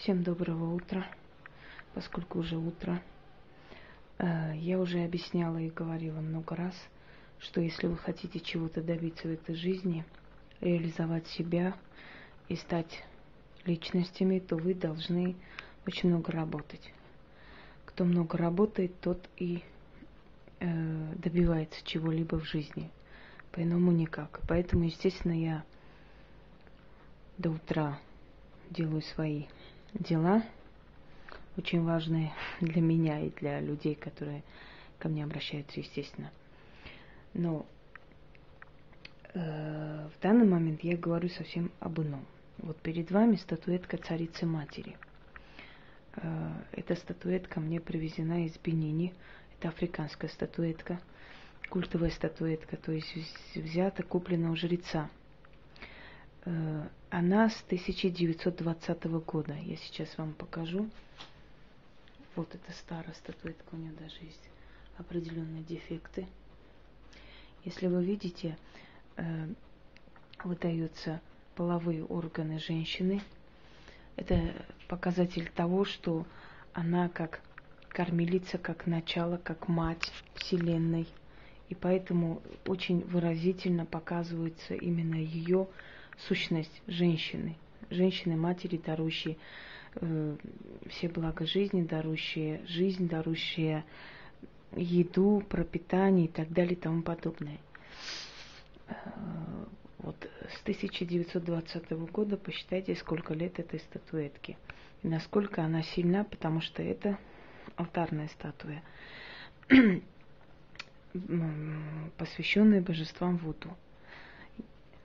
Всем доброго утра, поскольку уже утро. Э, я уже объясняла и говорила много раз, что если вы хотите чего-то добиться в этой жизни, реализовать себя и стать личностями, то вы должны очень много работать. Кто много работает, тот и э, добивается чего-либо в жизни. По-иному никак. Поэтому, естественно, я до утра делаю свои дела, очень важные для меня и для людей, которые ко мне обращаются, естественно. Но э, в данный момент я говорю совсем об ином. Вот перед вами статуэтка царицы матери. Э, эта статуэтка мне привезена из Бенини. Это африканская статуэтка, культовая статуэтка, то есть взята, куплена у жреца – она с 1920 года. Я сейчас вам покажу. Вот эта старая статуэтка, у нее даже есть определенные дефекты. Если вы видите, э, выдаются половые органы женщины. Это показатель того, что она как кормилица, как начало, как мать Вселенной. И поэтому очень выразительно показывается именно ее сущность женщины, женщины-матери, дарующие э, все блага жизни, дарующие жизнь, дарующие еду, пропитание и так далее и тому подобное. Э, вот с 1920 года посчитайте, сколько лет этой статуэтки. И насколько она сильна, потому что это алтарная статуя, посвященная божествам Вуду.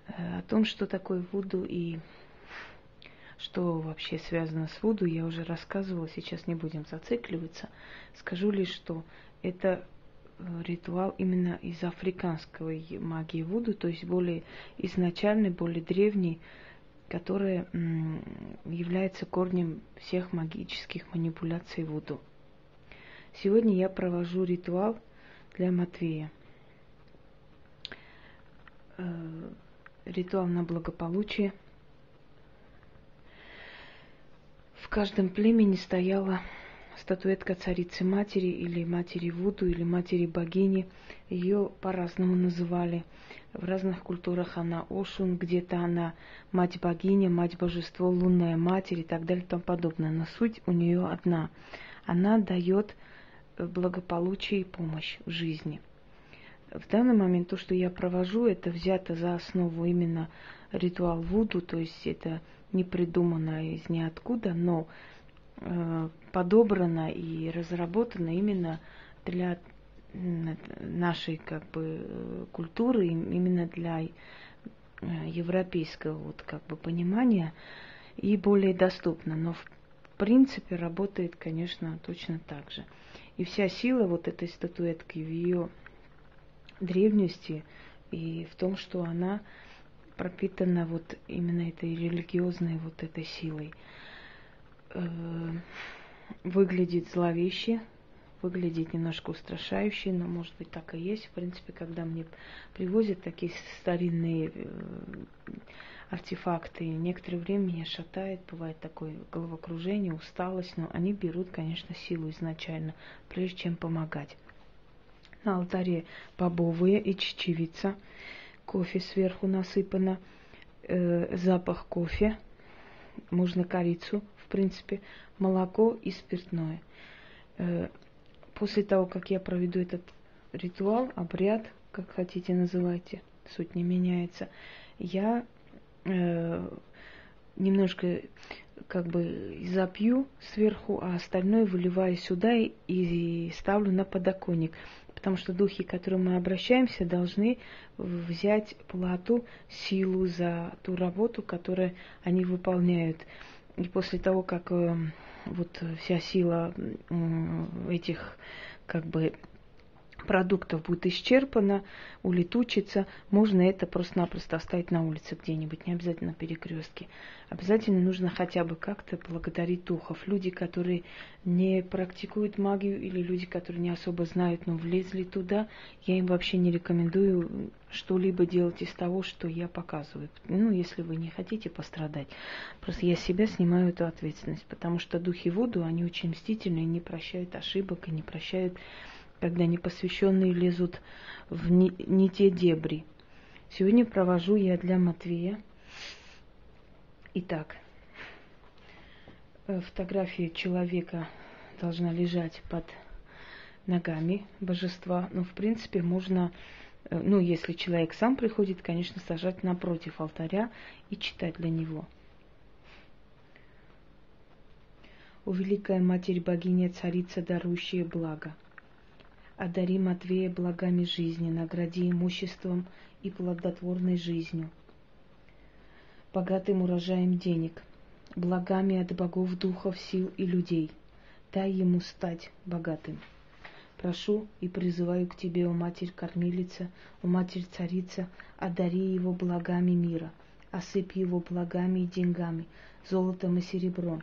Э, о том, что такое Вуду и что вообще связано с Вуду, я уже рассказывала, сейчас не будем зацикливаться. Скажу лишь, что это э, ритуал именно из африканской магии Вуду, то есть более изначальный, более древний, который является корнем всех магических манипуляций Вуду. Сегодня я провожу ритуал для Матвея э, ритуал на благополучие. В каждом племени стояла статуэтка царицы матери или матери Вуду или матери богини. Ее по-разному называли. В разных культурах она Ошун, где-то она мать богиня, мать божество, лунная матерь и так далее и тому подобное. Но суть у нее одна. Она дает благополучие и помощь в жизни – в данный момент то, что я провожу, это взято за основу именно ритуал Вуду, то есть это не придумано из ниоткуда, но э, подобрано и разработано именно для нашей как бы культуры, именно для э, европейского вот как бы понимания и более доступно. Но в принципе работает, конечно, точно так же. И вся сила вот этой статуэтки в ее древности и в том, что она пропитана вот именно этой религиозной вот этой силой. Э, выглядит зловеще, выглядит немножко устрашающе, но может быть так и есть. В принципе, когда мне привозят такие старинные э, артефакты, некоторое время меня шатает, бывает такое головокружение, усталость, но они берут, конечно, силу изначально, прежде чем помогать. На алтаре бобовые и чечевица. Кофе сверху насыпано. Э, запах кофе. Можно корицу, в принципе. Молоко и спиртное. Э, после того, как я проведу этот ритуал, обряд, как хотите называйте, суть не меняется, я э, немножко как бы запью сверху, а остальное выливаю сюда и, и ставлю на подоконник потому что духи, к которым мы обращаемся, должны взять плату, силу за ту работу, которую они выполняют. И после того, как э, вот вся сила этих как бы продуктов будет исчерпано, улетучится, можно это просто-напросто оставить на улице где-нибудь, не обязательно на перекрестке. Обязательно нужно хотя бы как-то благодарить духов. Люди, которые не практикуют магию или люди, которые не особо знают, но влезли туда, я им вообще не рекомендую что-либо делать из того, что я показываю. Ну, если вы не хотите пострадать. Просто я себя снимаю эту ответственность, потому что духи воду, они очень мстительные, не прощают ошибок и не прощают когда непосвященные лезут в не, не те дебри. Сегодня провожу я для Матвея. Итак, э, фотография человека должна лежать под ногами божества. Но, в принципе, можно, э, ну, если человек сам приходит, конечно, сажать напротив алтаря и читать для него. О Великая Матерь Богиня, Царица, дарующая благо – Одари Матвея благами жизни, награди имуществом и плодотворной жизнью, богатым урожаем денег, благами от богов, духов, сил и людей. Дай ему стать богатым. Прошу и призываю к тебе, о Матерь-Кормилица, о Матерь-Царица, одари его благами мира, осыпь его благами и деньгами, золотом и серебром,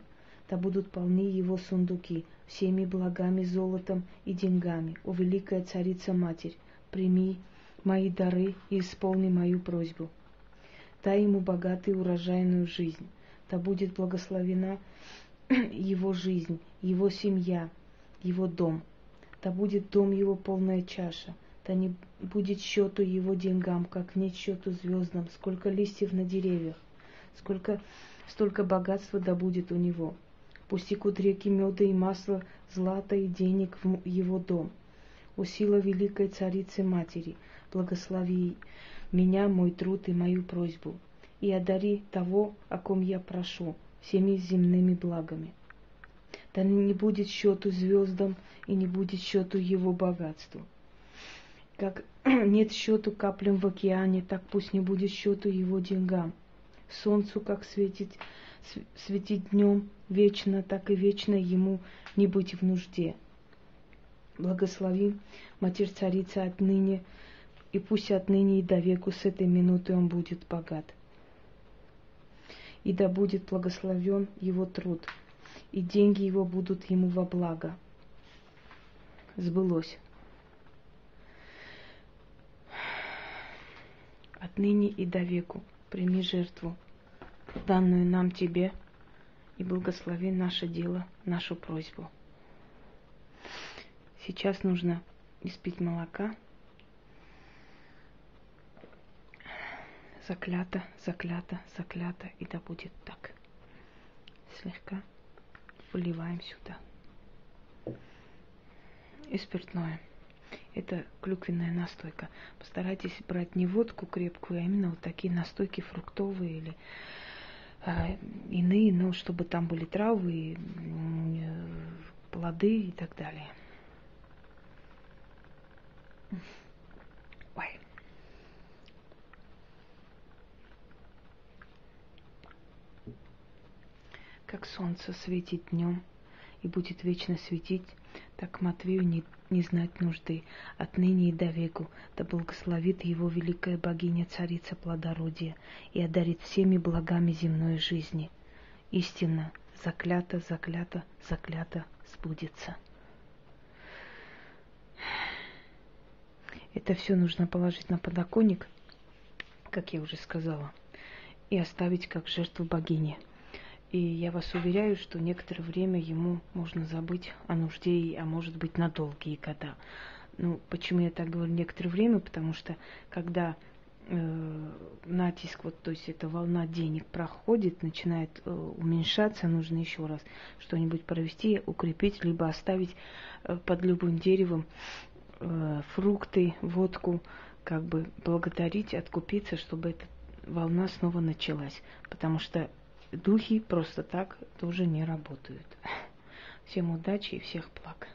да будут полны его сундуки всеми благами, золотом и деньгами. О, великая царица-матерь, прими мои дары и исполни мою просьбу. Дай ему богатую урожайную жизнь, да будет благословена его жизнь, его семья, его дом. Да будет дом его полная чаша, да не будет счету его деньгам, как нет счету звездам, сколько листьев на деревьях, сколько, столько богатства да будет у него. Текут реки меда и масла, злата и денег в его дом. О сила великой царицы матери, благослови меня, мой труд и мою просьбу, и одари того, о ком я прошу, всеми земными благами. Да не будет счету звездам и не будет счету его богатству. Как нет счету каплям в океане, так пусть не будет счету его деньгам. Солнцу, как светит светить днем вечно, так и вечно ему не быть в нужде. Благослови, Матерь Царица, отныне, и пусть отныне и до веку с этой минуты он будет богат. И да будет благословен его труд, и деньги его будут ему во благо. Сбылось. Отныне и до веку прими жертву данную нам Тебе, и благослови наше дело, нашу просьбу. Сейчас нужно испить молока. Заклято, заклято, заклято, и да будет так. Слегка выливаем сюда. И спиртное. Это клюквенная настойка. Постарайтесь брать не водку крепкую, а именно вот такие настойки фруктовые или иные, ну, чтобы там были травы, плоды и так далее. Ой. Как солнце светит днем и будет вечно светить, так Матвею не, не знать нужды, отныне и до веку, да благословит его великая богиня царица плодородия и одарит всеми благами земной жизни. Истинно, заклято, заклято, заклято сбудется. Это все нужно положить на подоконник, как я уже сказала, и оставить как жертву богине – и я вас уверяю, что некоторое время ему можно забыть о нужде, а может быть на долгие года. Ну, почему я так говорю некоторое время? Потому что когда э, натиск, вот, то есть эта волна денег проходит, начинает э, уменьшаться, нужно еще раз что-нибудь провести, укрепить, либо оставить э, под любым деревом э, фрукты, водку, как бы благодарить, откупиться, чтобы эта волна снова началась. Потому что духи просто так тоже не работают. Всем удачи и всех благ.